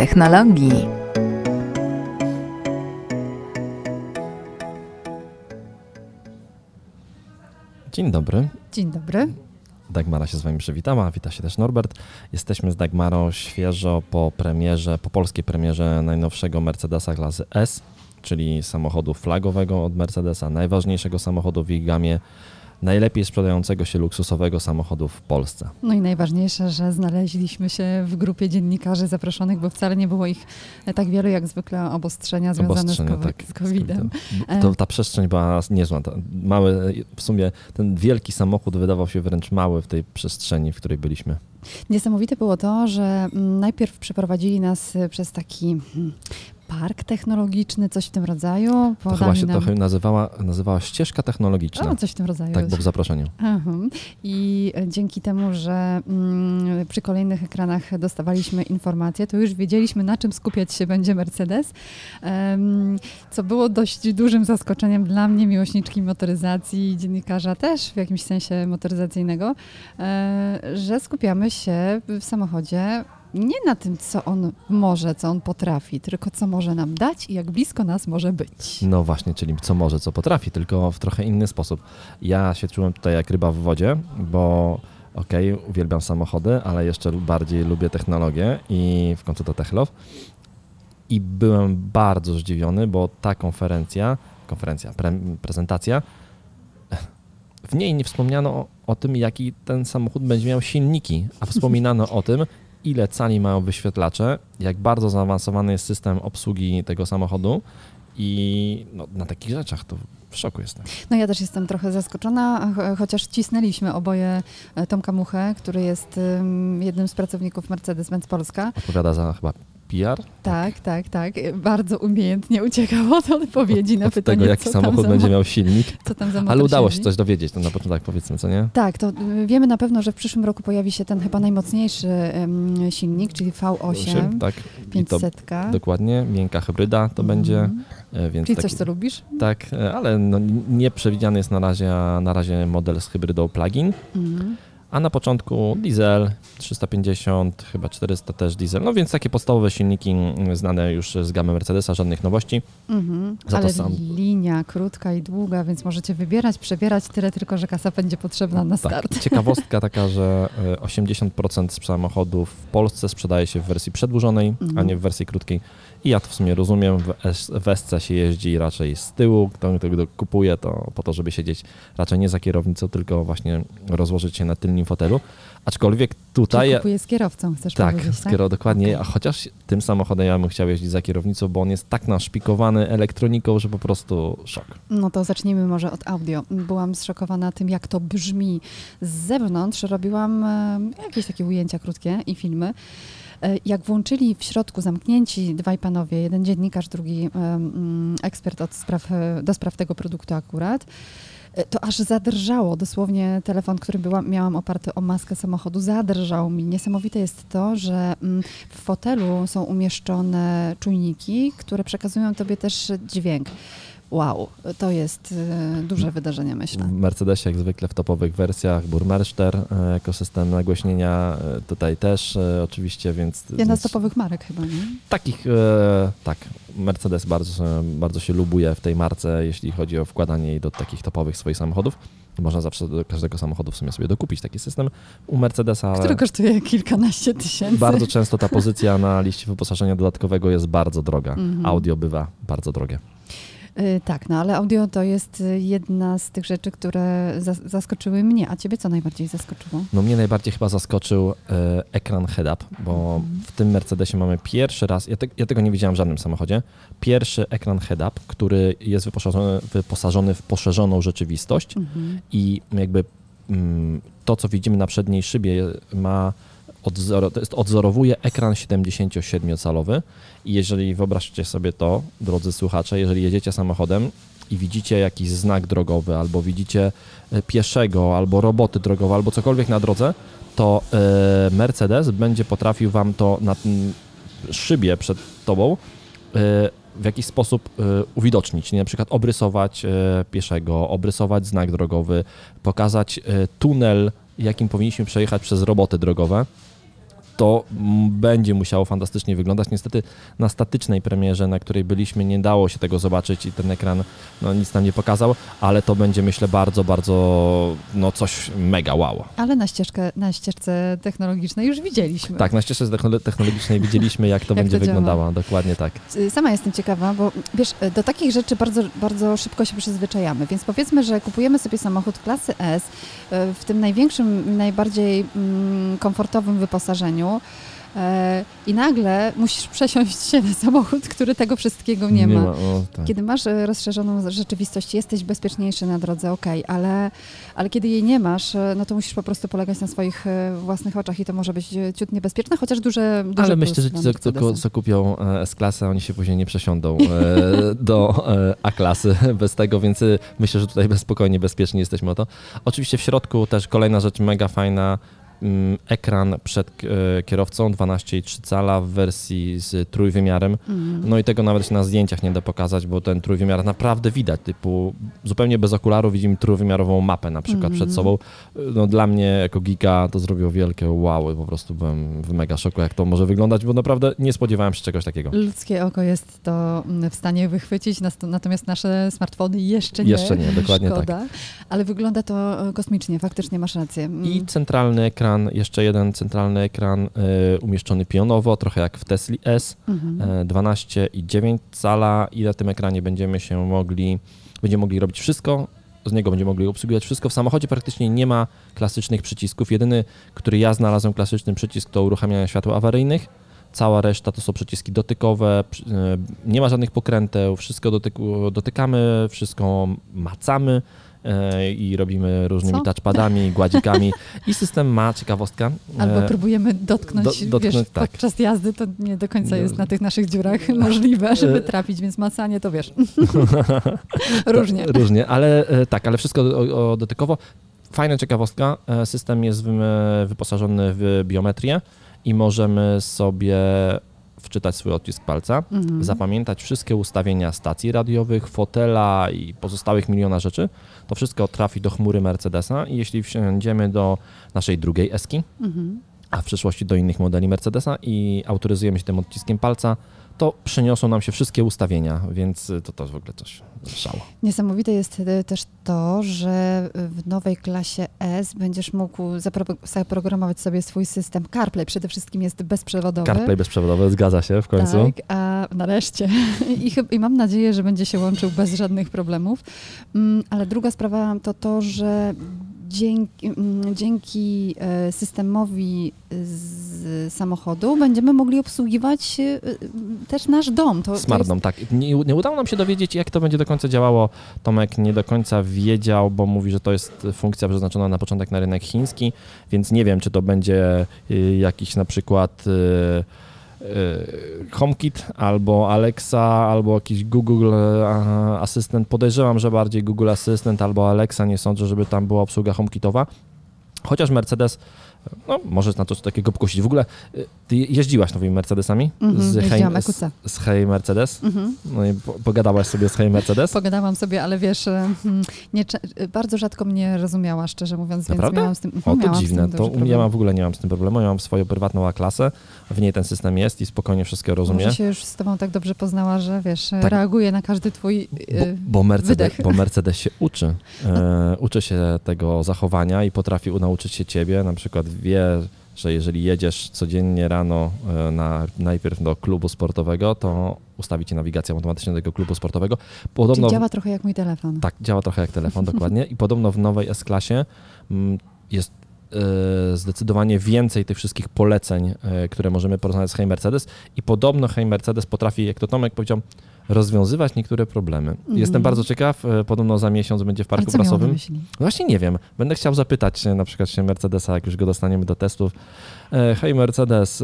technologii. Dzień dobry. Dzień dobry. Dagmara się z Wami przywitała, wita się też Norbert. Jesteśmy z Dagmarą świeżo po premierze, po polskiej premierze najnowszego Mercedesa klasy S, czyli samochodu flagowego od Mercedesa, najważniejszego samochodu w ich gamie, najlepiej sprzedającego się luksusowego samochodu w Polsce. No i najważniejsze, że znaleźliśmy się w grupie dziennikarzy zaproszonych, bo wcale nie było ich tak wielu jak zwykle obostrzenia związane Obostrzenia, z, tak, z COVID-em. Z to, ta przestrzeń była niezła. Mały, w sumie ten wielki samochód wydawał się wręcz mały w tej przestrzeni, w której byliśmy. Niesamowite było to, że mm, najpierw przeprowadzili nas przez taki hmm, park technologiczny, coś w tym rodzaju. To chyba się nam... trochę nazywała, nazywała ścieżka technologiczna. O, coś w tym rodzaju. Tak, bo w zaproszeniu. Aha. I dzięki temu, że mm, przy kolejnych ekranach dostawaliśmy informacje, to już wiedzieliśmy, na czym skupiać się będzie Mercedes, um, co było dość dużym zaskoczeniem dla mnie, miłośniczki motoryzacji, dziennikarza też w jakimś sensie motoryzacyjnego, e, że skupiamy się w samochodzie nie na tym, co on może, co on potrafi, tylko co może nam dać i jak blisko nas może być. No właśnie, czyli co może, co potrafi, tylko w trochę inny sposób. Ja się czułem tutaj jak ryba w wodzie, bo okej, okay, uwielbiam samochody, ale jeszcze bardziej lubię technologię i w końcu to Techlove. I byłem bardzo zdziwiony, bo ta konferencja, konferencja, pre, prezentacja, w niej nie wspomniano o, o, tym, jaki ten samochód będzie miał silniki, a wspominano o tym, ile cali mają wyświetlacze, jak bardzo zaawansowany jest system obsługi tego samochodu i no, na takich rzeczach to w szoku jestem. No ja też jestem trochę zaskoczona, chociaż cisnęliśmy oboje e, Tomka Muchę, który jest jednym z pracowników Mercedes-Benz Polska. Odpowiada za chyba PR? Tak, tak, tak. Bardzo umiejętnie uciekał od odpowiedzi od, na od pytanie, tego, jaki samochód będzie miał silnik. Co tam za Ale udało się coś dowiedzieć, to na początek powiedzmy, co nie? Tak, to y, wiemy na pewno, że w przyszłym roku pojawi się ten chyba najmocniejszy um, silnik, czyli V8 tak. 500. dokładnie, miękka hybryda to mm. będzie. E, więc czyli taki, coś, co lubisz? Tak, e, ale no, nie przewidziany jest na razie, na razie model z hybrydą plug-in. Mm a na początku diesel 350, chyba 400 też diesel, no więc takie podstawowe silniki mm, znane już z gamy Mercedesa, żadnych nowości. Mhm, ale sam... linia krótka i długa, więc możecie wybierać, przebierać tyle tylko, że kasa będzie potrzebna na tak. start. Ciekawostka taka, że 80% e, samochodów w Polsce sprzedaje się w wersji przedłużonej, mhm. a nie w wersji krótkiej. I ja to w sumie rozumiem, w, SC się jeździ raczej z tyłu, kto, kto kupuje to po to, żeby siedzieć raczej nie za kierownicą, tylko właśnie rozłożyć się na tylnym fotelu. Aczkolwiek tutaj... Czyli kupuje z kierowcą, chcesz tak, powiedzieć, tak? Dokładnie. Okay. A chociaż tym samochodem ja bym chciał jeździć za kierownicą, bo on jest tak naszpikowany elektroniką, że po prostu szok. No to zacznijmy może od audio. Byłam zszokowana tym, jak to brzmi z zewnątrz. Robiłam jakieś takie ujęcia krótkie i filmy. E, jak włączyli w środku zamknięci dwaj panowie, jeden dziennikarz, drugi um, ekspert od spraw, e, do spraw tego produktu akurat, to aż zadrżało. Dosłownie telefon, który była, miałam oparty o maskę samochodu, zadrżał mi. Niesamowite jest to, że w fotelu są umieszczone czujniki, które przekazują tobie też dźwięk. Wow, to jest y, duże wydarzenie, myślę. Mercedesie jak zwykle w topowych wersjach, Burmeister e, jako system nagłośnienia, e, tutaj też oczywiście, więc... Jedna z topowych marek chyba, nie? Takich, tak. Mercedes bardzo, bardzo się lubuje w tej marce, jeśli chodzi o wkładanie jej do takich topowych swoich samochodów. Można zawsze do każdego samochodu w sumie sobie dokupić taki system u Mercedesa. Który kosztuje kilkanaście tysięcy. Bardzo często ta pozycja na liście wyposażenia dodatkowego jest bardzo droga. -hmm. Audio bywa bardzo drogie. Y, tak, no ale audio to jest y, jedna z tych rzeczy, które zaskoczyły mnie. A ciebie co najbardziej zaskoczyło? No mnie najbardziej chyba zaskoczył e, ekran head-up, bo mhm. w tym Mercedesie mamy pierwszy raz, ja, te, ja, tego nie widziałem w żadnym samochodzie, pierwszy ekran head-up, który jest wyposażony, wyposażony w poszerzoną rzeczywistość mhm. i jakby mm, to, co widzimy na przedniej szybie ma odzoro, odzorowuje ekran 77-calowy i jeżeli wyobraźcie sobie to, drodzy słuchacze, jeżeli jedziecie samochodem i widzicie jakiś znak drogowy, albo widzicie e, pieszego, albo roboty drogowe, albo cokolwiek na drodze, to e, Mercedes będzie potrafił Wam to na szybie przed Tobą e, w jakiś sposób uwidocznić, nie? na przykład obrysować pieszego, obrysować znak drogowy, pokazać tunel, jakim powinniśmy przejechać przez roboty drogowe to będzie musiało fantastycznie wyglądać. Niestety na statycznej premierze, na której byliśmy, nie dało się tego zobaczyć i ten ekran no, nic nam nie pokazał, ale to będzie myślę bardzo, bardzo no coś mega wow. Ale na, ścieżkę, na ścieżce technologicznej już widzieliśmy. Tak, na ścieżce technologicznej widzieliśmy, jak to Jak będzie to wyglądało. Dokładnie tak. Sama jestem ciekawa, bo wiesz, do takich rzeczy bardzo, bardzo szybko się przyzwyczajamy, więc powiedzmy, że kupujemy sobie samochód klasy S y, w tym największym, najbardziej mm, komfortowym wyposażeniu e, i nagle musisz przesiąść się na samochód, który tego wszystkiego nie, ma. o, tak. Kiedy masz e, rozszerzoną rzeczywistość, jesteś bezpieczniejszy na drodze, okej, ale, ale kiedy jej nie masz, e, no to musisz po prostu polegać na swoich własnych oczach i to może być ciut niebezpieczne, chociaż duże, duże Ale myślę, że ci, co, co, co kupią S-klasę, oni się później nie przesiądą do A-klasy bez tego, więc myślę, że tutaj spokojnie, bezpiecznie jesteśmy o to. Oczywiście w środku też kolejna rzecz mega fajna, ekran przed e, kierowcą 12,3 cala w wersji z trójwymiarem. Mhm. No i tego nawet się na zdjęciach nie da pokazać, bo ten trójwymiar naprawdę widać, typu zupełnie bez okularów widzimy trójwymiarową mapę na przykład Mhm. przed sobą. No dla mnie jako geeka to zrobiło wielkie wow, po prostu byłem w mega szoku jak to może wyglądać, bo naprawdę nie spodziewałem się czegoś takiego. Ludzkie oko jest to mm, w stanie wychwycić, natomiast nasze smartfony jeszcze nie. Jeszcze nie, dokładnie tak. Szkoda, Ale wygląda to e, kosmicznie, faktycznie masz rację. Mm. I centralny ekran, jeszcze jeden centralny ekran y, umieszczony pionowo, trochę jak w Tesli S, Mhm. e, 12,9 cala i na tym ekranie będziemy się mogli, będziemy mogli robić wszystko, z niego będziemy mogli obsługiwać wszystko. W samochodzie praktycznie nie ma klasycznych przycisków. Jedyny, który ja znalazłem klasyczny przycisk to uruchamianie światła awaryjnych. Cała reszta to są przyciski dotykowe, e, nie ma żadnych pokręteł, wszystko dotyku, dotykamy, wszystko macamy e, i robimy różnymi Co? touchpadami, gładzikami. I system ma ciekawostka. Albo e, próbujemy dotknąć, do- dotknąć, wiesz, tak. podczas jazdy, to nie do końca jest na tych naszych dziurach możliwe, żeby E. trafić, więc macanie to wiesz, różnie. To, różnie, ale e, tak, ale wszystko o, o dotykowo. Fajna ciekawostka, e, system jest wy- wyposażony w biometrię i możemy sobie wczytać swój odcisk palca, Mhm. zapamiętać wszystkie ustawienia stacji radiowych, fotela i pozostałych miliona rzeczy. To wszystko trafi do chmury Mercedesa i jeśli wsiądziemy do naszej drugiej eski, Mhm. a w przyszłości do innych modeli Mercedesa i autoryzujemy się tym odciskiem palca, to przyniosą nam się wszystkie ustawienia, więc y, to też w ogóle coś szał. Niesamowite jest e, też to, że w nowej klasie S będziesz mógł zapro- zaprogramować sobie swój system CarPlay. Przede wszystkim jest bezprzewodowy. CarPlay bezprzewodowy, zgadza się w końcu. Tak, a nareszcie. I, I mam nadzieję, że będzie się łączył bez żadnych problemów. Mm, Ale druga sprawa to to, że dzięki, mm, dzięki e, systemowi z samochodu będziemy mogli obsługiwać e, e, też nasz dom. To, Smart jest- Dome, tak. Nie, nie udało nam się dowiedzieć, jak to będzie do końca działało. Tomek nie do końca wiedział, bo mówi, że to jest funkcja przeznaczona na początek na rynek chiński, więc nie wiem, czy to będzie y, jakiś na przykład y, HomeKit albo Alexa, albo jakiś Google Asystent. Podejrzewam, że bardziej Google Asystent albo Alexa. Nie sądzę, żeby tam była obsługa HomeKitowa. Chociaż Mercedes, no, może na coś takiego pokusić. W ogóle y, ty jeździłaś nowymi Mercedesami? Mhm, jeździłam, z, EQC. z Hey Mercedes? Mhm. No i po, pogadałaś sobie z Hey Mercedes? Pogadałam sobie, ale wiesz, e, hmm, nie, e, bardzo rzadko mnie rozumiała, szczerze mówiąc, więc Naprawdę? miałam z tym O, to z dziwne. To ja mam, w ogóle nie mam z tym problemu. Ja mam swoją prywatną A-klasę, w niej ten system jest i spokojnie wszystko rozumie. Może się już z tobą tak dobrze poznała, że wiesz, Tak. reaguje na każdy twój Bo, bo, Mercedes, wydech. bo Mercedes się uczy. E, uczy się tego zachowania i potrafi nauczyć się ciebie. Na przykład wie, że jeżeli jedziesz codziennie rano e, na, najpierw do klubu sportowego, to ustawi ci nawigację automatycznie do tego klubu sportowego. Podobno Czyli działa trochę jak mój telefon. Tak, działa trochę jak telefon, dokładnie. I podobno w nowej S-klasie mm, jest e, zdecydowanie więcej tych wszystkich poleceń, e, które możemy porozmawiać z Hey Mercedes. I podobno Hey Mercedes potrafi, jak to Tomek powiedział, rozwiązywać niektóre problemy. Jestem Mhm. bardzo ciekaw, e, podobno za miesiąc będzie w parku prasowym. Właśnie nie wiem. Będę chciał zapytać e, na przykład się Mercedesa, jak już go dostaniemy do testów. E, Hej Mercedes,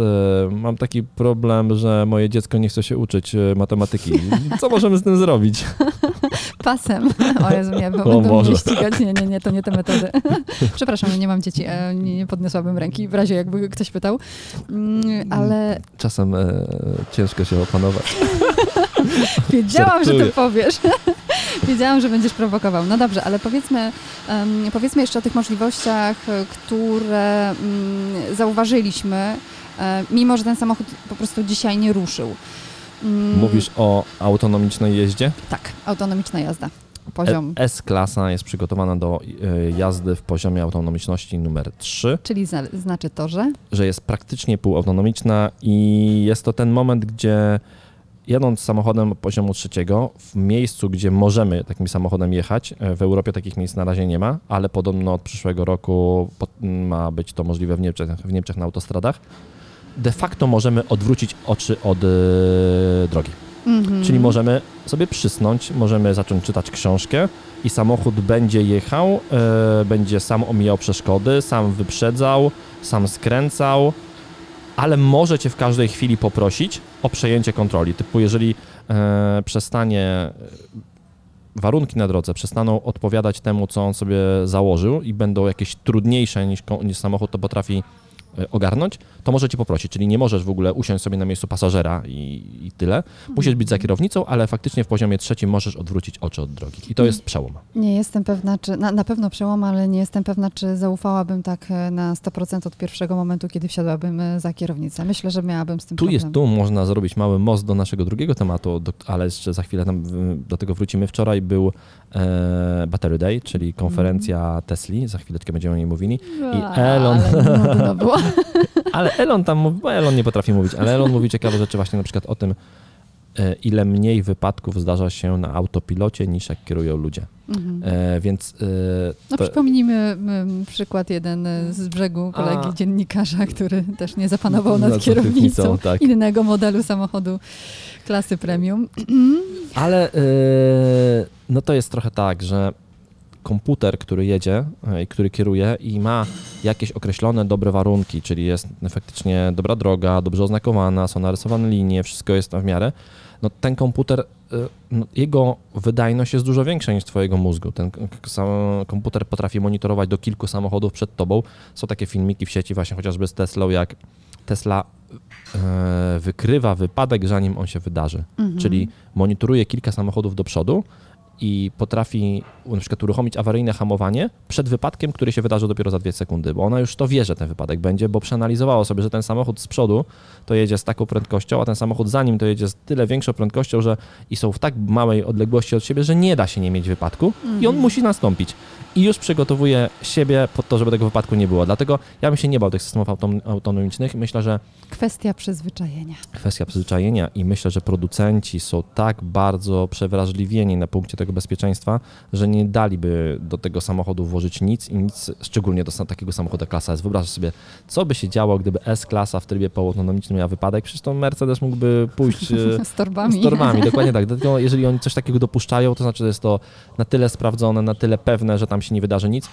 mam taki problem, że moje dziecko nie chce się uczyć matematyki. Co możemy z tym zrobić? Pasem. O Jezu, nie, bo O będą mnie ścigać. Nie, nie, nie, to nie te metody. Przepraszam, nie mam dzieci, nie, nie podniosłabym ręki, w razie jakby ktoś pytał. Mm, Ale Czasem e, ciężko się opanować. wiedziałam, że to powiesz. Wiedziałam, że będziesz prowokował. No dobrze, ale powiedzmy, em, powiedzmy jeszcze o tych możliwościach, e, które mm, zauważyliśmy e, mimo że ten samochód po prostu dzisiaj nie ruszył. Mm, Mówisz o autonomicznej jeździe? Tak, autonomiczna jazda. Poziom, E- S-klasa jest przygotowana do jazdy w poziomie autonomiczności numer 3, czyli za, znaczy to, że że jest praktycznie półautonomiczna i jest to ten moment, gdzie jadąc samochodem poziomu trzeciego, w miejscu, gdzie możemy takim samochodem jechać, e, w Europie takich miejsc na razie nie ma, ale podobno od przyszłego roku ma być to możliwe w Niemczech, w Niemczech na autostradach, de facto możemy odwrócić oczy od e, drogi. Mhm. Czyli możemy sobie przysnąć, możemy zacząć czytać książkę i samochód będzie jechał, e, będzie sam omijał przeszkody, sam wyprzedzał, sam skręcał, ale możecie w każdej chwili poprosić o przejęcie kontroli. Typu, jeżeli e, przestanie e, warunki na drodze przestaną odpowiadać temu, co on sobie założył i będą jakieś trudniejsze niż, niż samochód to potrafi ogarnąć, to możecie poprosić, czyli nie możesz w ogóle usiąść sobie na miejscu pasażera i, i tyle. Musisz być za kierownicą, ale faktycznie w poziomie trzecim możesz odwrócić oczy od drogi. I to jest przełom. Nie jestem pewna, czy na, na pewno przełom, ale nie jestem pewna, czy zaufałabym tak e, na 100% od pierwszego momentu, kiedy wsiadłabym e, za kierownicę. Myślę, że miałabym z tym Tu problem. jest, tu można zrobić mały most do naszego drugiego tematu, do, ale jeszcze za chwilę tam, do tego wrócimy. Wczoraj był e, Battery Day, czyli konferencja Tesli, za chwileczkę będziemy o niej mówili. I Elon, Ale nudno było. Ale Elon tam, mówi- bo Elon nie potrafi mówić, ale Elon mówi ciekawe rzeczy właśnie na przykład o tym, e, ile mniej wypadków zdarza się na autopilocie niż jak kierują ludzie. Mhm. E, więc e, No to- przypomnijmy przykład jeden e, z brzegu kolegi A. dziennikarza, który też nie zapanował nad Nad kierownicą tak. innego modelu samochodu klasy premium. Ale yy, no to jest trochę tak, że komputer, który jedzie yy, i który kieruje i ma jakieś określone dobre warunki, czyli jest faktycznie dobra droga, dobrze oznakowana, są narysowane linie, wszystko jest tam w miarę, no ten komputer, yy, no, jego wydajność jest dużo większa niż twojego mózgu. Ten komputer potrafi monitorować do kilku samochodów przed tobą. Są takie filmiki w sieci właśnie chociażby z Teslą, jak Tesla yy, wykrywa wypadek, zanim on się wydarzy. Mhm. Czyli monitoruje kilka samochodów do przodu i potrafi na przykład uruchomić awaryjne hamowanie przed wypadkiem, który się wydarzy dopiero za dwie sekundy, bo ona już to wie, że ten wypadek będzie, bo przeanalizowało sobie, że ten samochód z przodu to jedzie z taką prędkością, a ten samochód za nim to jedzie z tyle większą prędkością, że i są w tak małej odległości od siebie, że nie da się nie mieć wypadku i on Mhm. musi nastąpić. I już przygotowuje siebie pod to, żeby tego wypadku nie było. Dlatego ja bym się nie bał tych systemów autom- autonomicznych. Myślę, że Kwestia przyzwyczajenia. kwestia przyzwyczajenia i myślę, że producenci są tak bardzo przewrażliwieni na punkcie tego bezpieczeństwa, że nie daliby do tego samochodu włożyć nic i nic, szczególnie do takiego samochodu klasa S. Wyobraź sobie, co by się działo, gdyby S-klasa w trybie półautonomicznym miała wypadek, przecież to Mercedes mógłby pójść e, Z torbami. z torbami, dokładnie tak. Dlatego jeżeli oni coś takiego dopuszczają, to znaczy, że jest to na tyle sprawdzone, na tyle pewne, że tam się nie wydarzy nic.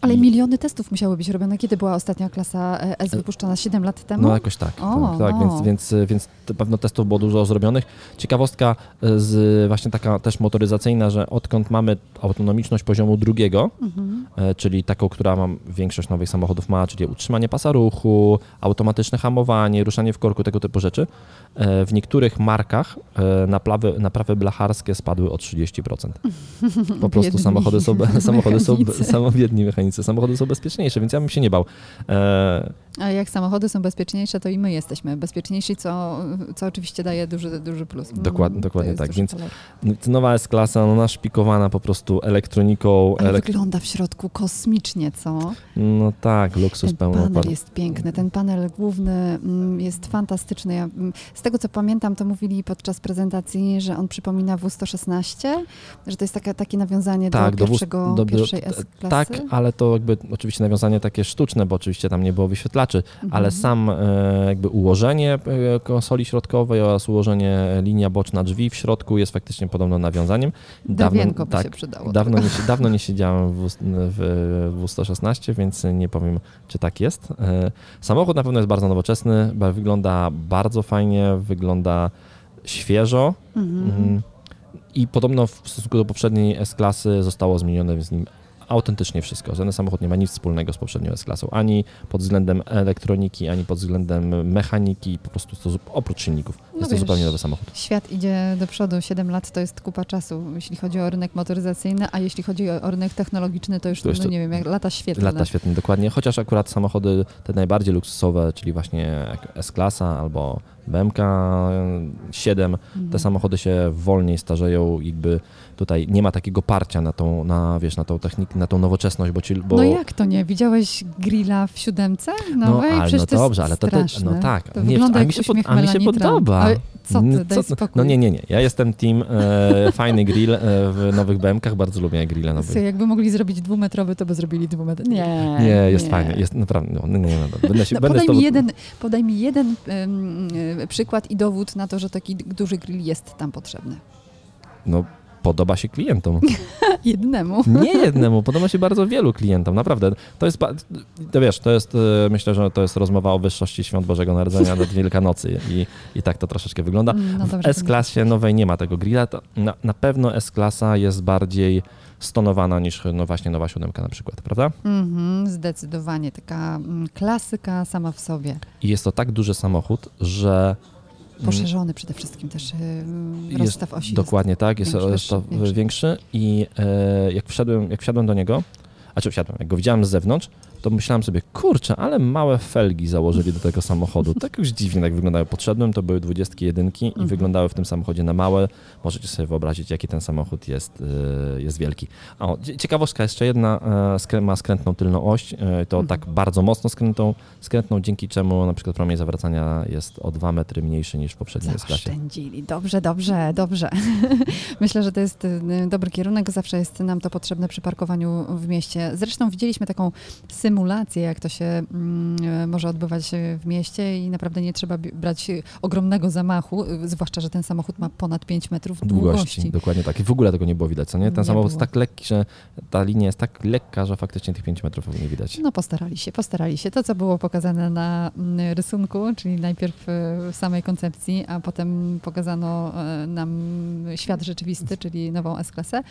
Ale miliony testów musiały być robione. Kiedy była ostatnia klasa e, S wypuszczona? 7 lat temu? No jakoś tak, O, tak, tak no. więc, więc, więc pewno testów było dużo zrobionych. Ciekawostka e, z właśnie taka też motoryzacyjna, że odkąd mamy autonomiczność poziomu drugiego, Mhm. e, czyli taką, która mam większość nowych samochodów ma, czyli utrzymanie pasa ruchu, automatyczne hamowanie, ruszanie w korku, tego typu rzeczy, e, w niektórych markach e, naprawy, naprawy blacharskie spadły o 30%. Po prostu Biedni samochody są, samochody są, samo, biedni mechanicy, samochody są bezpieczniejsze, więc ja bym się nie bał. A jak samochody są bezpieczniejsze, to i my jesteśmy bezpieczniejsi, co, co oczywiście daje duży, duży plus. Dokładnie- Mm, dokładnie jest tak, więc kolor. Nowa S-klasa, no naszpikowana po prostu elektroniką. Ale elek- wygląda w środku kosmicznie, co? No tak, luksus Ten pełno. panel jest piękny, ten panel główny mm, jest fantastyczny. Ja, mm, z tego, co pamiętam, to mówili podczas prezentacji, że on przypomina W116, że to jest taka, takie nawiązanie Tak, do pierwszego, do- do- pierwszej S-klasy. Tak, ale to jakby oczywiście nawiązanie takie sztuczne, bo oczywiście tam nie było wyświetlaczy, Mhm. ale sam e, jakby ułożenie e, konsoli środkowej oraz ułożenie e, linia boczna drzwi w środku jest faktycznie podobno nawiązaniem. By tak, się przydało. Dawno nie, dawno nie siedziałem w, w, w W116, więc nie powiem, czy tak jest. Samochód na pewno jest bardzo nowoczesny, wygląda bardzo fajnie, wygląda świeżo. Mhm. Mm. I podobno w stosunku do poprzedniej S-klasy zostało zmienione z nim autentycznie wszystko. Żaden samochód nie ma nic wspólnego z poprzednią S-klasą, ani pod względem elektroniki, ani pod względem mechaniki, po prostu to, oprócz silników. No jest to wiesz, zupełnie nowy samochód. Świat idzie do przodu, 7 lat to jest kupa czasu, jeśli chodzi o rynek motoryzacyjny, a jeśli chodzi o rynek technologiczny, to już, To no nie wiem, jak lata świetlne. Lata świetnie, dokładnie. Chociaż akurat samochody te najbardziej luksusowe, czyli właśnie S-klasa albo BMK 7, Mhm. te samochody się wolniej starzeją, jakby tutaj nie ma takiego parcia na tą, na, wiesz, na tą technikę, na tą nowoczesność, bo ci, bo... No jak to nie? Widziałeś grilla w siódemce? No, No, ej, ale no dobrze, ale to ty- no tak, To nie, a mi się pod- a mi się podoba. Ale co ty, No, daj co-. No nie, nie, nie. Ja jestem team e, fajny grill e, w nowych BMKach, bardzo lubię grille nowe. Słuchaj, Jakby mogli zrobić dwumetrowy, to by zrobili dwumetrowy. Nie, Nie, jest fajny, jest naprawdę, no, nie, nie, no, będę się, No, będę podaj, mi jeden, podaj mi jeden przykład i dowód na to, że taki duży grill jest tam potrzebny. No, podoba się klientom. Jednemu. Nie jednemu, podoba się bardzo wielu klientom, naprawdę. To jest, to wiesz, to jest, e, myślę, że to jest rozmowa o wyższości świąt Bożego Narodzenia do Wielkanocy i, i tak to troszeczkę wygląda. No W S-klasie nowej nie ma tego grilla, na, na pewno S-klasa jest bardziej stonowana niż no właśnie nowa siódemka na przykład, prawda? Mhm, zdecydowanie. Taka mm, klasyka sama w sobie. I jest to tak duży samochód, że mm, Poszerzony przede wszystkim też ym, Jest rozstaw osi. Dokładnie tak, jest większy, to większy. większy, i e, jak, wszedłem, jak wsiadłem do niego, a czy wsiadłem, jak go widziałem z zewnątrz, to myślałem sobie, kurczę, ale małe felgi założyli do tego samochodu. Tak już dziwnie tak wyglądały. Podszedłem, to były 21 i Mhm. wyglądały w tym samochodzie na małe. Możecie sobie wyobrazić, jaki ten samochód jest, e, jest wielki. O, cie- ciekawostka jeszcze jedna, e, ma skrętną tylną oś, e, to Mhm. tak bardzo mocno skrętą, skrętną, dzięki czemu na przykład promień zawracania jest o 2 metry mniejszy niż w poprzedniej. Zaoszczędzili. Dobrze, dobrze, dobrze. Myślę, że to jest y, dobry kierunek. Zawsze jest nam to potrzebne przy parkowaniu w mieście. Zresztą widzieliśmy taką symulację, jak to się mm, może odbywać w mieście i naprawdę nie trzeba brać ogromnego zamachu, y, zwłaszcza, że ten samochód ma ponad 5 metrów długości. długości. Dokładnie tak. I w ogóle tego nie było widać, co nie? Ten Nie samochód było. jest tak lekki, że ta linia jest tak lekka, że faktycznie tych 5 metrów nie widać. No postarali się, postarali się. To, co było pokazane na mm, rysunku, czyli najpierw e, w samej koncepcji, a potem pokazano e, nam świat rzeczywisty, czyli nową S-klasę,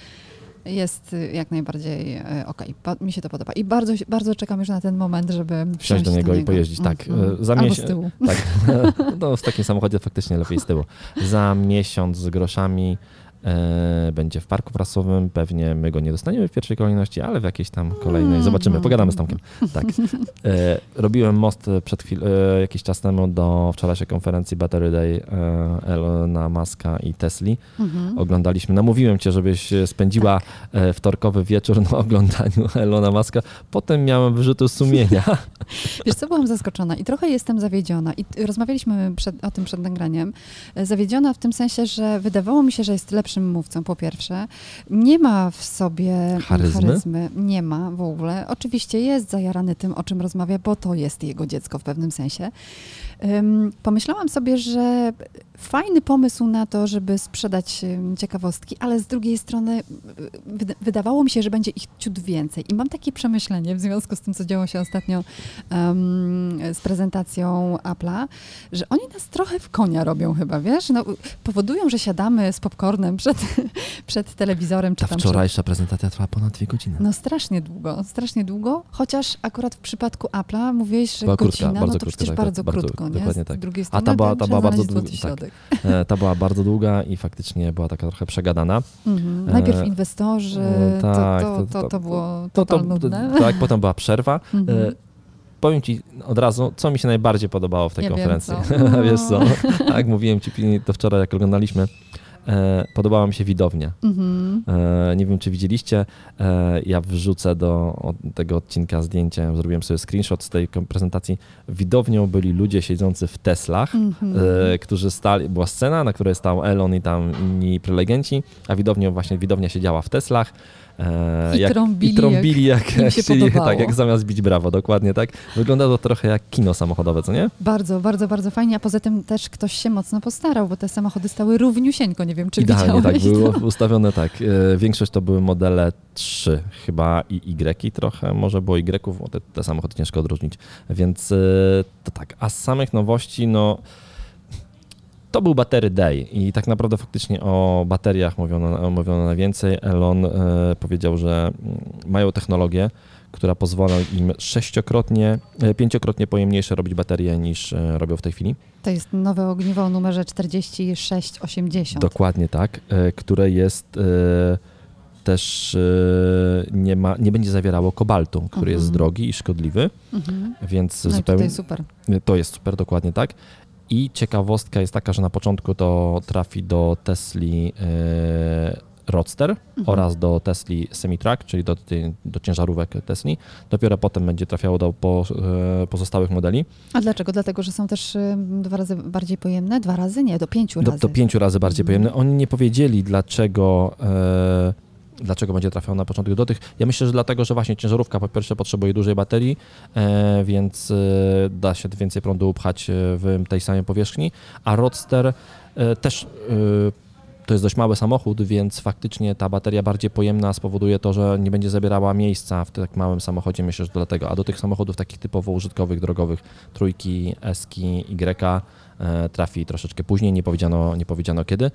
jest e, jak najbardziej e, okej. Po- Mi się to podoba. I bardzo, bardzo czekam już na ten moment, żeby Wsiąść do niego i pojeździć, tak. Mhm. E, za Albo miesiąc- z tyłu. Tak, no w takim samochodzie faktycznie lepiej z tyłu. Za miesiąc z groszami będzie w parku prasowym, pewnie my go nie dostaniemy w pierwszej kolejności, ale w jakiejś tam kolejnej. Zobaczymy, pogadamy z Tomkiem. Tak. E, robiłem most przed chwil, e, jakiś czas temu do wczorajszej konferencji Battery Day e, Elona Muska i Tesli. Mhm. Oglądaliśmy, namówiłem cię, żebyś spędziła e, wtorkowy wieczór na oglądaniu Elona Muska. Potem miałem wyrzuty sumienia. Wiesz co, byłam zaskoczona i trochę jestem zawiedziona. I rozmawialiśmy przed, o tym przed nagraniem. E, Zawiedziona w tym sensie, że wydawało mi się, że jest lepszym mówcą, po pierwsze. Nie ma w sobie Charyzmy? Nie ma w ogóle. Oczywiście jest zajarany tym, o czym rozmawia, bo to jest jego dziecko w pewnym sensie. Pomyślałam sobie, że fajny pomysł na to, żeby sprzedać ciekawostki, ale z drugiej strony wyda- wydawało mi się, że będzie ich ciut więcej. I mam takie przemyślenie w związku z tym, co działo się ostatnio em, z prezentacją Apple'a, że oni nas trochę w konia robią chyba, wiesz? No, powodują, że siadamy z popcornem przed, przed telewizorem. Czy Ta tam przed wczorajsza prezentacja trwała ponad dwie godziny. no strasznie długo, strasznie długo, chociaż akurat w przypadku Apple'a mówiłeś, że Była krótka, godzina, bardzo no to krótka, przecież tak, bardzo, bardzo- krótko, nie? dokładnie Z tak. drugiej A strony ta była- ta była bardzo znaleźć złoty dłu- tak. E, Ta była bardzo długa i faktycznie była taka trochę przegadana. Mhm. E, Najpierw inwestorzy, e, tak, to, to, to- to, było To, to, nudne. tak, potem była przerwa. Mhm. E, Powiem ci od razu, co mi się najbardziej podobało w tej Ja wiem, konferencji. co. Wiesz co? Tak, mówiłem ci to wczoraj, jak oglądaliśmy. E, podobała mi się widownia. Mhm. E, nie wiem, czy widzieliście. E, ja wrzucę do tego odcinka zdjęcie. Zrobiłem sobie screenshot z tej prezentacji. Widownią byli ludzie siedzący w Teslach, Mhm. e, którzy stali. Była scena, na której stał Elon i tam inni prelegenci, a widownią właśnie widownia siedziała w Teslach. E, I trąbili i trąbili jak, podobało. tak, jak zamiast bić brawo, dokładnie tak. Wyglądało to trochę jak kino samochodowe, co nie? Bardzo, bardzo, bardzo fajnie, a poza tym też ktoś się mocno postarał, bo te samochody stały równiusieńko, nie wiem, czy Idealnie tak, widziałeś. było to. ustawione tak. E, Większość to były modele 3, chyba i Y trochę, może było Y, bo te, te samochody ciężko odróżnić. Więc e, to tak. A z samych nowości, no to był Battery Day i tak naprawdę faktycznie o bateriach mówiono, mówiono najwięcej. Elon e, powiedział, że mm, mają technologię, która pozwala im sześciokrotnie, e, pięciokrotnie pojemniejsze robić baterie niż e, robią w tej chwili. To jest nowe ogniwo o numerze 4680. Dokładnie tak, które jest też nie, ma, nie będzie zawierało kobaltu, który Mhm. jest drogi i szkodliwy, Mhm. więc No zupełnie tutaj super. to jest super, dokładnie tak. I ciekawostka jest taka, że na początku to trafi do Tesli e, Roadster Mhm. oraz do Tesli Semi-Truck, czyli do, do ciężarówek Tesli. Dopiero potem będzie trafiało do po, e, pozostałych modeli. A dlaczego? Dlatego, że są też y, dwa razy bardziej pojemne? Dwa razy? Nie, do pięciu Do, razy. do pięciu razy bardziej Mhm. pojemne. Oni nie powiedzieli, dlaczego, e, dlaczego będzie trafiał na początek do tych. Ja myślę, że dlatego, że właśnie ciężarówka po pierwsze potrzebuje dużej baterii, e, więc e, da się więcej prądu upchać e, w tej samej powierzchni, a Roadster też to jest dość mały samochód, więc faktycznie ta bateria bardziej pojemna spowoduje to, że nie będzie zabierała miejsca w tak małym samochodzie, myślę, że dlatego. A do tych samochodów takich typowo użytkowych, drogowych, trójki, Eski, Y, trafi troszeczkę później, nie powiedziano, nie powiedziano kiedy.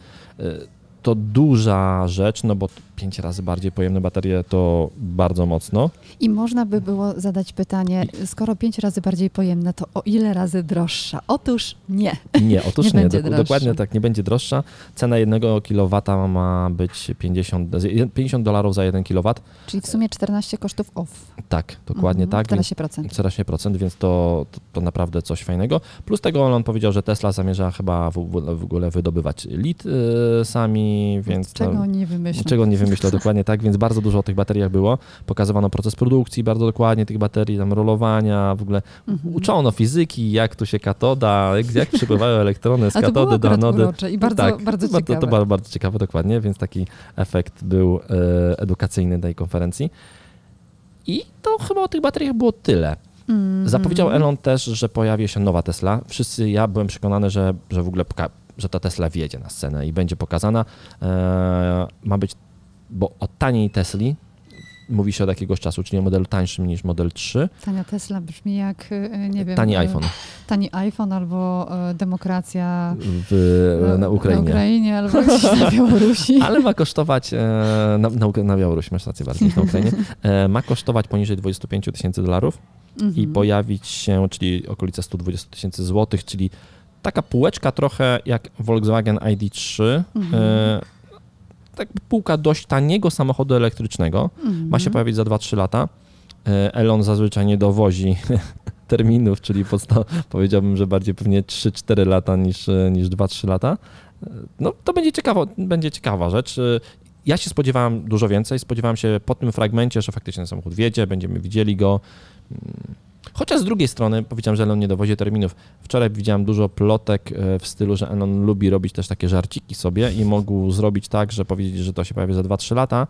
To duża rzecz, no bo pięć razy bardziej pojemne baterie to bardzo mocno. I można by było zadać pytanie, skoro pięć razy bardziej pojemne, to o ile razy droższa? Otóż nie. Nie, otóż Nie nie, będzie dok- droższa. dokładnie tak, nie będzie droższa. Cena jednego kilowata ma być 50, 50 dolarów za 1 kilowat. Czyli w sumie 14 kosztów off. Tak, dokładnie Mhm, tak. więc- 14%. 14%, więc to, to, to naprawdę coś fajnego. Plus tego on powiedział, że Tesla zamierza chyba w, w w ogóle wydobywać lit y, sami, więc Czego to, oni nie wymyślą? Niczego nie wymyślał dokładnie tak, więc bardzo dużo o tych bateriach było. Pokazywano proces produkcji bardzo dokładnie tych baterii, tam rolowania, w ogóle Mhm. uczono fizyki, jak tu się katoda, jak, jak przepływają elektrony z to było katody do anody. i bardzo, tak, bardzo to, ciekawe. to bardzo, bardzo ciekawe, dokładnie, więc taki efekt był e, edukacyjny tej konferencji. I to chyba o tych bateriach było tyle. Mhm. Zapowiedział Elon też, że pojawi się nowa Tesla. Wszyscy, ja byłem przekonany, że, że w ogóle że ta Tesla wjedzie na scenę i będzie pokazana. E, ma być, bo o taniej Tesli mówi się od jakiegoś czasu, czyli o modelu tańszym niż model 3. Tania Tesla brzmi jak, y, nie wiem... Tani y, iPhone Tani iPhone albo demokracja w, na Ukrainie. Na Ukrainie albo na Białorusi. Ale ma kosztować, e, na, na, na Białorusi masz rację bardziej na Ukrainie, e, ma kosztować poniżej 25 tysięcy dolarów i Mhm. pojawić się, czyli okolice 120 tysięcy złotych, czyli taka półeczka trochę jak Volkswagen ID3, Mhm. e, tak półka dość taniego samochodu elektrycznego, Mhm. ma się pojawić za 2-3 lata. E, Elon zazwyczaj nie dowozi terminów, czyli podsta- powiedziałbym, że bardziej pewnie 3-4 lata niż, e, niż 2-3 lata. E, No to będzie ciekawa, będzie ciekawa rzecz. Ja się spodziewałem dużo więcej. Spodziewałem się po tym fragmencie, że faktycznie ten samochód wjedzie, będziemy widzieli go. Chociaż z drugiej strony powiedziałem, że Elon nie dowozi terminów. Wczoraj widziałem dużo plotek e, w stylu, że Elon lubi robić też takie żarciki sobie i mógł zrobić tak, że powiedzieć, że to się pojawi za 2-3 lata,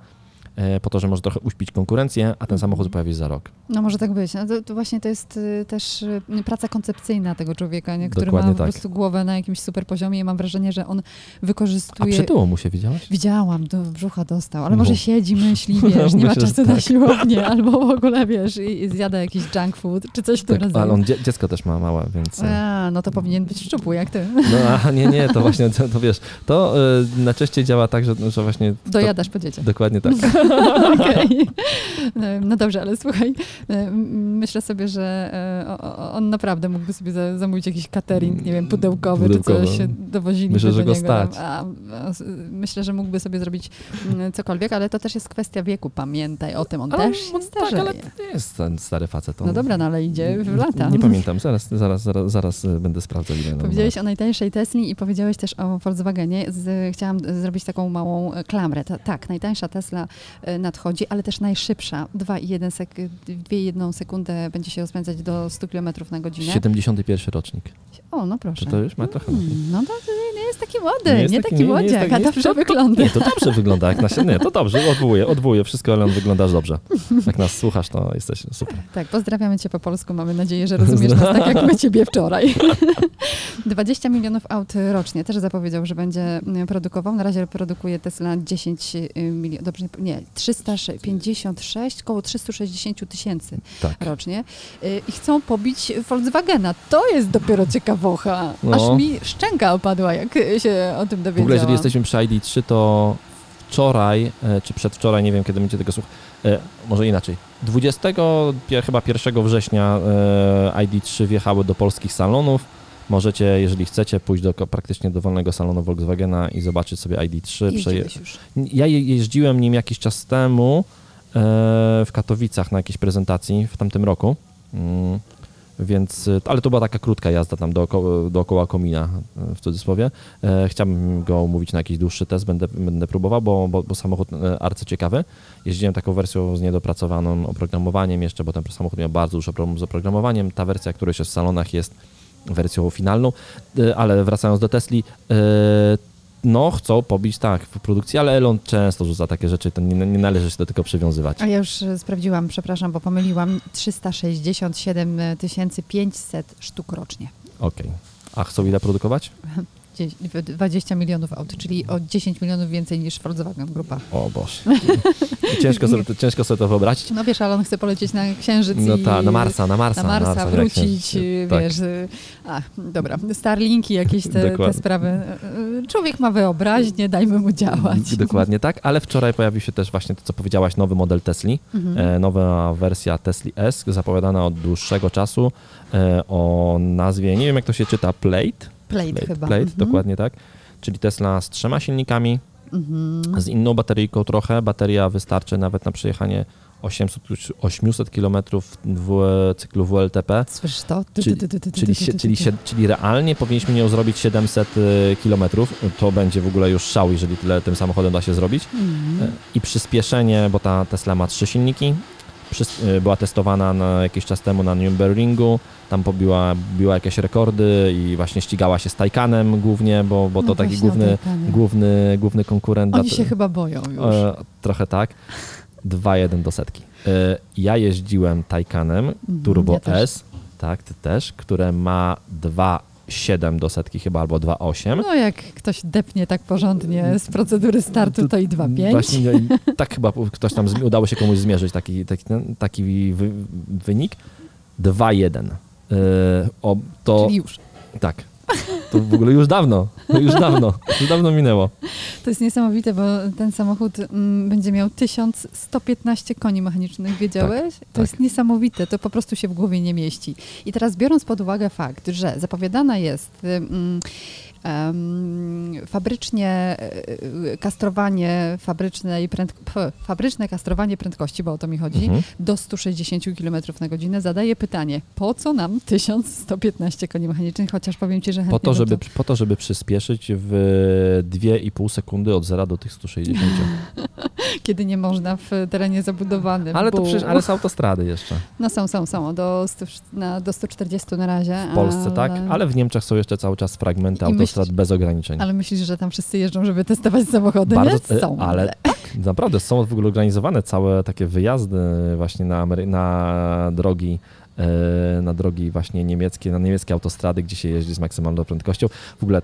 po to, że może trochę uśpić konkurencję, a ten samochód pojawi się za rok. No może tak być. No to, to właśnie to jest y, też y, praca koncepcyjna tego człowieka, nie? który Dokładnie ma po tak. prostu głowę na jakimś super poziomie i mam wrażenie, że on A wykorzystuje... przytyło mu się, widziałaś? Widziałam, do brzucha dostał, ale No. może siedzi, myśli, wiesz, nie ma czasu na tak. siłownię, albo w ogóle, wiesz, i, zjada jakiś junk food, czy coś w tym Tak, rodzaju. ale on dzie- dziecko też ma małe, więc... e, A, no to powinien być szczupły, jak ty. No a nie, nie, to właśnie, to, to wiesz, to e, najczęściej działa tak, że, że właśnie... To, Dojadasz po dzieciach. dokładnie tak. Okej. No dobrze, ale słuchaj, m- myślę sobie, że o- on naprawdę mógłby sobie za- zamówić jakiś catering, nie wiem, pudełkowy, Pudełkowy. czy coś się dowozili. Myślę, do że go niego. stać. A, myślę, że mógłby sobie zrobić mm, cokolwiek, ale to też jest kwestia wieku, pamiętaj o tym, on Ale też się on- starzeje. tak, ale to nie jest ten stary facet. on- No dobra, no ale idzie w lata. Nie, nie pamiętam, zaraz, zaraz, zaraz, zaraz e, będę sprawdzał ile. Powiedziałeś o najtańszej Tesli i powiedziałeś też o Volkswagenie. Z, chciałam zrobić taką małą klamrę. Ta, tak, najtańsza Tesla nadchodzi, ale też najszybsza. 2,1 sek 2,1 sekundę będzie się rozpędzać do 100 km na godzinę. 71 rocznik. O, no proszę. Czy to już ma trochę? Hmm, no to jest taki młody, nie, jest taki, nie- nie młodziak, jest a taki- dobrze to- wygląda. Nie, to dobrze wygląda. Jak nas, nie, to dobrze, odwołuję, odwołuję wszystko, ale on wyglądasz dobrze. Jak nas słuchasz, to jesteś super. Tak, pozdrawiamy cię po polsku. Mamy nadzieję, że rozumiesz nas tak jak my ciebie wczoraj. 20 milionów aut rocznie. Też zapowiedział, że będzie produkował. Na razie produkuje Tesla 10 milionów, dobrze, nie- nie, 356, koło 360 tysięcy Tak. rocznie. Y, I chcą pobić Volkswagena. To jest dopiero ciekawocha. No. Aż mi szczęka opadła, jak się o tym dowiedziałam. W ogóle, jeżeli jesteśmy przy ID3, to wczoraj, e, czy przedwczoraj, nie wiem kiedy będzie tego słuchać, e, może inaczej. 20, pie- chyba 1 września e, ID3 wjechały do polskich salonów. Możecie, jeżeli chcecie, pójść do praktycznie dowolnego salonu Volkswagena i zobaczyć sobie ID3. Przeje-. Ja je- jeździłem nim jakiś czas temu w Katowicach na jakiejś prezentacji w tamtym roku. Więc, e, ale to była taka krótka jazda tam dookoła, dookoła komina, e, w cudzysłowie. E, chciałbym go umówić na jakiś dłuższy test, będę, będę próbował, bo, bo, bo samochód e, arcyciekawy. Jeździłem taką wersją z niedopracowanym oprogramowaniem jeszcze, bo ten samochód miał bardzo dużo problemów z oprogramowaniem. Ta wersja, która jest w salonach jest wersją finalną, E, ale wracając do Tesli, no chcą pobić tak w produkcji, ale Elon często rzuca takie rzeczy, to nie, nie należy się do tego przywiązywać. A ja już e, sprawdziłam, przepraszam, bo pomyliłam. 367 500 sztuk rocznie. Okej. A chcą ile produkować? Dzie- 20 milionów aut, czyli o 10 milionów więcej niż Volkswagen Grupa. O Boże. ciężko, sobie, to- ciężko sobie to wyobrazić. No wiesz, ale on chce polecieć na Księżyc No i tak, na Marsa, na Marsa. na Marsa, jak wrócić, się- wiesz, y, a, dobra, Starlinki, jakieś te, te sprawy. Y, Człowiek ma wyobraźnię, dajmy mu działać. Dokładnie tak, ale wczoraj pojawił się też właśnie to, co powiedziałaś, nowy model Tesli. Mhm. E, nowa wersja Tesli S, zapowiadana od dłuższego czasu e, o nazwie, nie wiem jak to się czyta, Plate? Plate, Plate, chyba. Plate Mhm. dokładnie tak. Czyli Tesla z trzema silnikami, Mhm. z inną bateryjką trochę. Bateria wystarczy nawet na przejechanie 800, 800 km w cyklu WLTP. Słyszysz to? Czyli, czyli, sie- czyli, sie- czyli realnie powinniśmy nią zrobić 700 km. To będzie w ogóle już szał, jeżeli tyle tym samochodem da się zrobić. Mhm. I przyspieszenie, bo ta Tesla ma trzy silniki. Y, była testowana na jakiś czas temu na Nürburgringu. Tam pobiła biła jakieś rekordy i właśnie ścigała się z Taycanem głównie, bo, bo to No taki właśnie, główny, główny, główny konkurent. Oni dla- się chyba boją już. E, trochę tak. 2-1 do setki. E, ja jeździłem Taycanem Mhm, Turbo ja. S, tak, ty też, które ma 2,7 do setki chyba, albo 2,8. No jak ktoś depnie tak porządnie z procedury startu, to i 2,5. Właśnie nie, tak chyba ktoś tam, udało się komuś zmierzyć taki, taki, taki wy, wynik. 2,1. E, o, to Czyli już. tak. To w ogóle już dawno, no już dawno, już dawno minęło. To jest niesamowite, bo ten samochód mm, będzie miał 1115 koni mechanicznych, wiedziałeś? to tak. jest niesamowite, to po prostu się w głowie nie mieści. I teraz biorąc pod uwagę fakt, że zapowiadana jest em, fabrycznie e, e, kastrowanie fabryczne, prędko, fabryczne kastrowanie prędkości, bo o to mi chodzi, mhm. do 160 km na godzinę zadaje pytanie, po co nam 1115 koni mechanicznych, chociaż powiem Ci, że po to, żeby, to... po to, żeby przyspieszyć w 2,5 sekundy od zera do tych 160. Kiedy nie można w terenie zabudowanym. Ale, to bo... przecież, ale są autostrady jeszcze. No są, są, są. Do, na, do 140 na razie. W Polsce, tak, ale... tak? Ale w Niemczech są jeszcze cały czas fragmenty autostrad bez ograniczeń. Ale myślisz, że tam wszyscy jeżdżą, żeby testować samochody? Bardzo, nie? E, są. Ale tak, naprawdę są w ogóle organizowane całe takie wyjazdy właśnie na, na drogi e, na drogi właśnie niemieckie, na niemieckie autostrady, gdzie się jeździ z maksymalną prędkością. W ogóle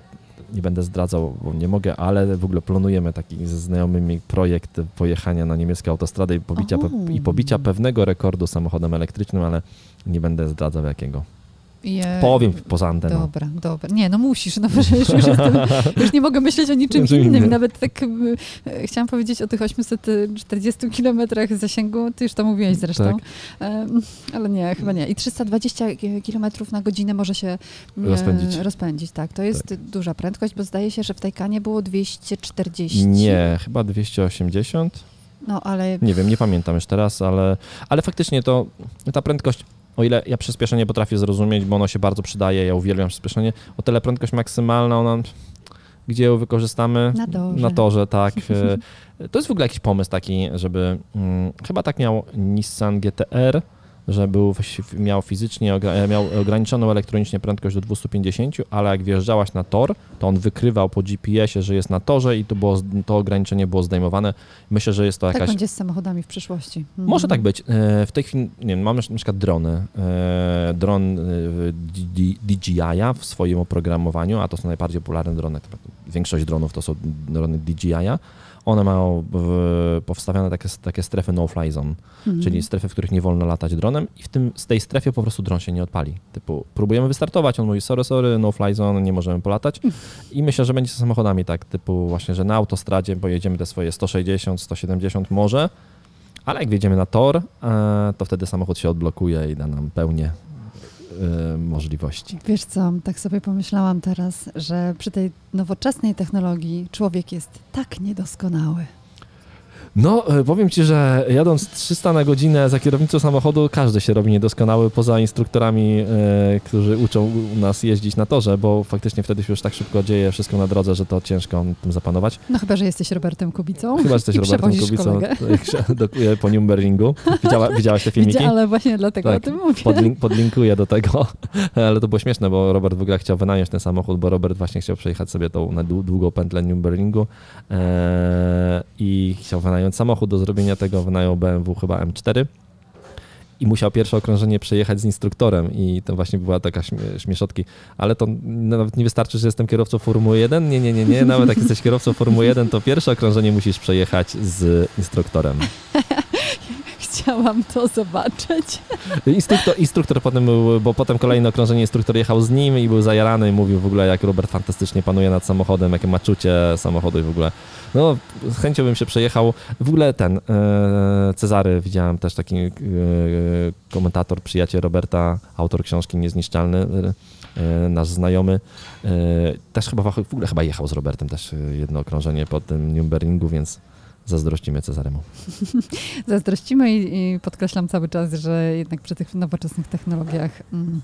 nie będę zdradzał, bo nie mogę, ale w ogóle planujemy taki ze znajomymi projekt pojechania na niemiecką autostradę i pobicia, pe i pobicia pewnego rekordu samochodem elektrycznym, ale nie będę zdradzał jakiego. Je... Powiem poza anteną. Dobra, dobra. Nie, no musisz, no przecież już, jestem, już nie mogę myśleć o niczym Czym innym. Nawet tak e, chciałam powiedzieć o tych 840 kilometrach zasięgu, ty już to mówiłeś zresztą, Tak. Ale nie, chyba nie. I 320 kilometrów na godzinę może się e, Rozpędzić. rozpędzić, tak. To jest duża prędkość, bo zdaje się, że w Taycanie było 240. Nie, chyba 280. No, ale Nie wiem, nie pamiętam już teraz, ale, ale faktycznie to ta prędkość, o ile ja przyspieszenie potrafię zrozumieć, bo ono się bardzo przydaje, ja uwielbiam przyspieszenie, o tyle prędkość maksymalna, ona, gdzie ją wykorzystamy? Na torze. Na torze, tak. E, To jest w ogóle jakiś pomysł taki, żeby, mm, chyba tak miał Nissan GTR, że był, miał fizycznie, ogra- miał ograniczoną elektronicznie prędkość do 250, ale jak wjeżdżałaś na tor, to on wykrywał po GPS-ie, że jest na torze i to, było, to ograniczenie było zdejmowane. Myślę, że jest to Tak jakaś... będzie z samochodami w przyszłości. Mhm. Może tak być. E, W tej chwili, nie wiem, mamy na przykład drony. E, Dron e, D- DJI w swoim oprogramowaniu, a to są najbardziej popularne drony. Większość dronów to są drony DJI. One mają powstawiane takie, takie strefy no-fly zone, Mhm. czyli strefy, w których nie wolno latać dronem i w tym, z tej strefie po prostu dron się nie odpali. Typu próbujemy wystartować, on mówi sorry, sorry, no-fly zone, nie możemy polatać. I myślę, że będzie z samochodami tak, typu właśnie, że na autostradzie pojedziemy te swoje 160, 170 może, ale jak wjedziemy na tor, e, to wtedy samochód się odblokuje i da nam pełnię e, możliwości. Wiesz co, tak sobie pomyślałam teraz, że przy tej nowoczesnej technologii człowiek jest tak niedoskonały. No, e, powiem Ci, że jadąc 300 na godzinę za kierownicą samochodu, każdy się robi niedoskonały, poza instruktorami, e, którzy uczą u nas jeździć na torze, bo faktycznie wtedy się już tak szybko dzieje wszystko na drodze, że to ciężko tym zapanować. No chyba, że jesteś Robertem Kubicą Chyba, że jesteś Robertem Kubicą dokuje po Nürburgringu. Widziała, widziałaś te filmiki? Ale właśnie dlatego Tak, o tym mówię. Podlink, podlinkuję do tego, ale to było śmieszne, bo Robert w ogóle chciał wynająć ten samochód, bo Robert właśnie chciał przejechać sobie tą na dłu- długą pętlę Nürburgringu e, i chciał wynająć samochód do zrobienia tego, wynajął BMW chyba M4 i musiał pierwsze okrążenie przejechać z instruktorem i to właśnie była taka śmie śmieszotki, ale to nawet nie wystarczy, że jestem kierowcą Formuły 1, nie, nie, nie, nie, nawet jak jesteś kierowcą Formuły 1, to pierwsze okrążenie musisz przejechać z instruktorem. Chciałam to zobaczyć. Instruktor, instruktor potem był, bo potem kolejne okrążenie instruktor jechał z nim i był zajarany i mówił w ogóle, jak Robert fantastycznie panuje nad samochodem, jakie ma czucie samochodu i w ogóle. No, z chęcią bym się przejechał. W ogóle ten e, Cezary, widziałem też taki e, komentator, przyjaciel Roberta, autor książki Niezniszczalny, e, nasz znajomy. E, też chyba w ogóle chyba jechał z Robertem też e, jedno okrążenie po tym Nürburgringu, więc zazdrościmy Cezaremu. Zazdrościmy i, i podkreślam cały czas, że jednak przy tych nowoczesnych technologiach mm,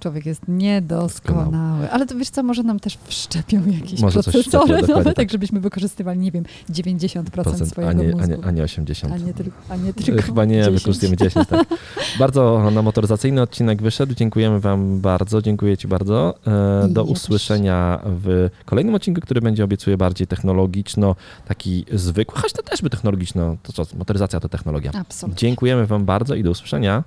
człowiek jest niedoskonały. Ale to wiesz co, może nam też wszczepią jakieś Może procesory dokładnie nowe, tak. tak żebyśmy wykorzystywali, nie wiem, 90% Procent, swojego a, nie, a, mózgu. nie, a nie 80. A nie, tylko, a nie tylko Chyba nie, 10. wykorzystujemy 10, tak. Bardzo na motoryzacyjny odcinek wyszedł. Dziękujemy Wam bardzo, dziękuję Ci bardzo. E, Do ja usłyszenia w kolejnym odcinku, który będzie obiecuję bardziej technologiczno, taki zwykły, choć też by technologiczno, to co, motoryzacja to technologia. Absolutnie. Dziękujemy Wam bardzo i do usłyszenia.